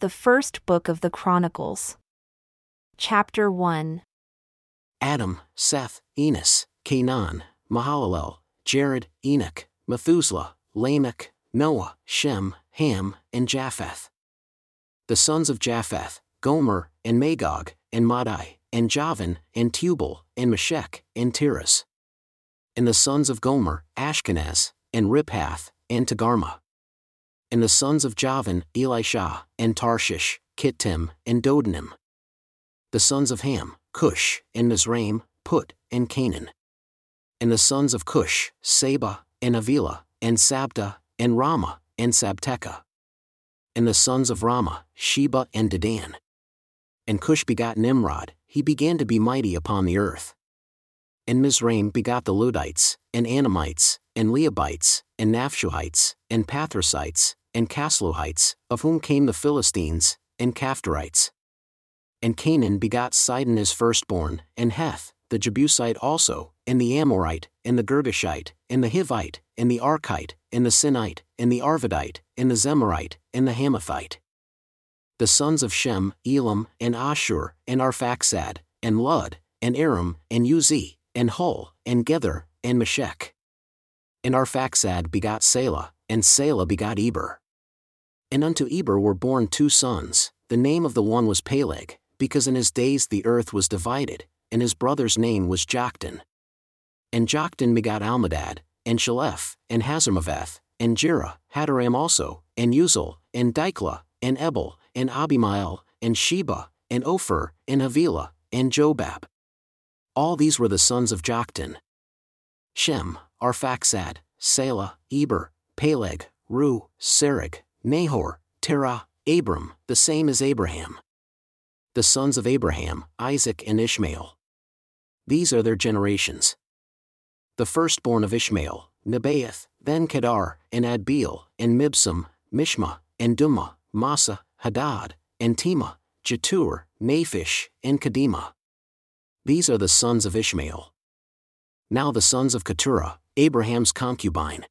The First Book of the Chronicles. Chapter 1 Adam, Seth, Enosh, Canaan, Mahalalel, Jared, Enoch, Methuselah, Lamech, Noah, Shem, Ham, and Japheth. The sons of Japheth, Gomer, and Magog, and Madai, and Javan, and Tubal, and Meshech, and Tiras. And the sons of Gomer, Ashkenaz, and Riphath, and Togarmah. And the sons of Javan, Elisha, and Tarshish, Kittim, and Dodanim. The sons of Ham, Cush, and Mizraim, Put, and Canaan. And the sons of Cush, Seba, and Havilah, and Sabta, and Raamah, and Sabtecha. And the sons of Raamah, Sheba and Dedan. And Cush begot Nimrod, he began to be mighty upon the earth. And Mizraim begot the Ludites, and Anamites, and Lehabites, and Naphtuhites, and Pathrusites, and Casluhites, of whom came the Philistines, and Caphtorites. And Canaan begot Sidon his firstborn, and Heth, the Jebusite also, and the Amorite, and the Girgashite, and the Hivite, and the Archite, and the Sinite, and the Arvadite, and the Zemarite, and the Hamathite. The sons of Shem, Elam, and Ashur, and Arphaxad, and Lud, and Aram, and Uzi, and Hul, and Gether, and Meshech. And Arphaxad begot Salah, and Salah begot Eber. And unto Eber were born two sons, the name of the one was Peleg, because in his days the earth was divided, and his brother's name was Joktan. And Joktan begot Almodad, and Sheleph, and Hazarmaveth, and Jerah, Hadoram also, and Uzal, and Diklah, and Ebal, and Abimael, and Sheba, and Ophir, and Havilah, and Jobab. All these were the sons of Joktan. Shem, Arphaxad, Salah, Eber, Peleg, Reu, Serug, Nahor, Terah, Abram, the same as Abraham. The sons of Abraham, Isaac and Ishmael. These are their generations. The firstborn of Ishmael, Nebaioth, then Kedar, and Adbeel, and Mibsam, Mishma, and Duma, Massa, Hadad, and Tema, Jetur, Naphish, and Kedemah. These are the sons of Ishmael. Now the sons of Keturah, Abraham's concubine.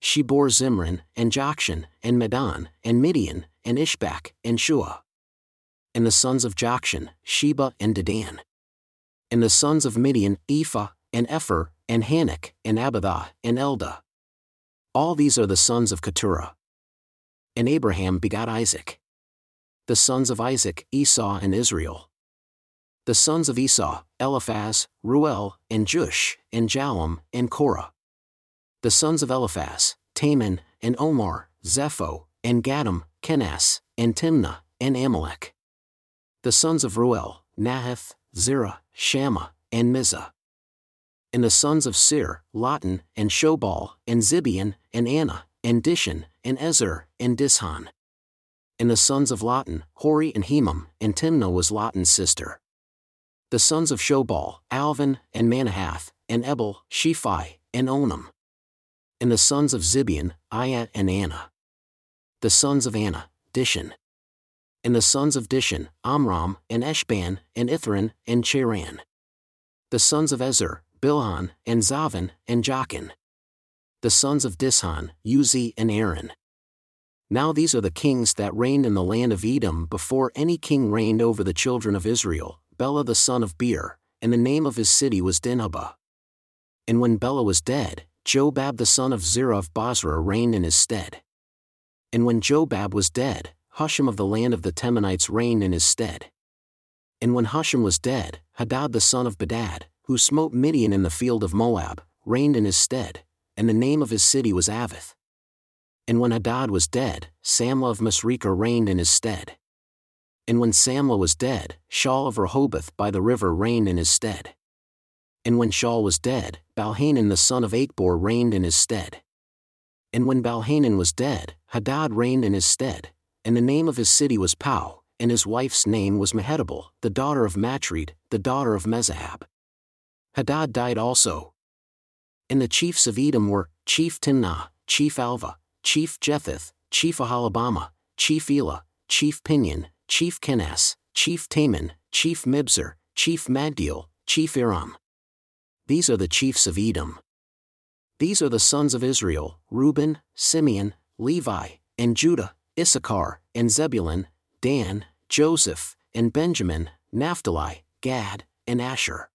She bore Zimran, and Jokshan, and Medan, and Midian, and Ishbak, and Shua. And the sons of Jokshan, Sheba and Dedan. And the sons of Midian, Ephah, and Epher, and Hanok, and Abitha, and Eldah. All these are the sons of Keturah. And Abraham begot Isaac. The sons of Isaac, Esau and Israel. The sons of Esau, Eliphaz, Ruel, and Jeush, and Jaalam, and Korah. The sons of Eliphaz, Teman, and Omar, Zepho, and Gatam, Kenaz, and Timnah, and Amalek. The sons of Ruel, Nahath, Zerah, Shammah, and Mizah. And the sons of Seir, Lotan, and Shobal, and Zibeon, and Anah, and Dishon, and Ezer, and Dishan. And the sons of Lotan, Hori and Hemam, and Timnah was Lotan's sister. The sons of Shobal, Alvan, and Manahath, and Ebal, Shephi, and Onam. And the sons of Zibeon, Ayat and Anah. The sons of Anah, Dishan. And the sons of Dishan, Amram, and Eshban, and Ithran, and Cheran. The sons of Ezer, Bilhan, and Zavan, and Jachin. The sons of Dishan, Uzi and Aran. Now these are the kings that reigned in the land of Edom before any king reigned over the children of Israel, Bela the son of Beor, and the name of his city was Dinhabah. And when Bela was dead, Jobab the son of Zerah of Bozrah reigned in his stead. And when Jobab was dead, Husham of the land of the Temanites reigned in his stead. And when Husham was dead, Hadad the son of Bedad, who smote Midian in the field of Moab, reigned in his stead, and the name of his city was Avith. And when Hadad was dead, Samlah of Masrekah reigned in his stead. And when Samlah was dead, Shaul of Rehoboth by the river reigned in his stead. And when Shaul was dead, Baalhanan the son of Achbor reigned in his stead. And when Baalhanan was dead, Hadad reigned in his stead, and the name of his city was Pau, and his wife's name was Mehetabel, the daughter of Matred, the daughter of Mezahab. Hadad died also. And the chiefs of Edom were Chief Timnah, Chief Alva, Chief Jetheth, Chief Aholibamah, Chief Elah, Chief Pinon, Chief Kenaz, Chief Teman, Chief Mibzar, Chief Magdiel, Chief Iram. These are the chiefs of Edom. These are the sons of Israel Reuben, Simeon, Levi, and Judah, Issachar, and Zebulun, Dan, Joseph, and Benjamin, Naphtali, Gad, and Asher.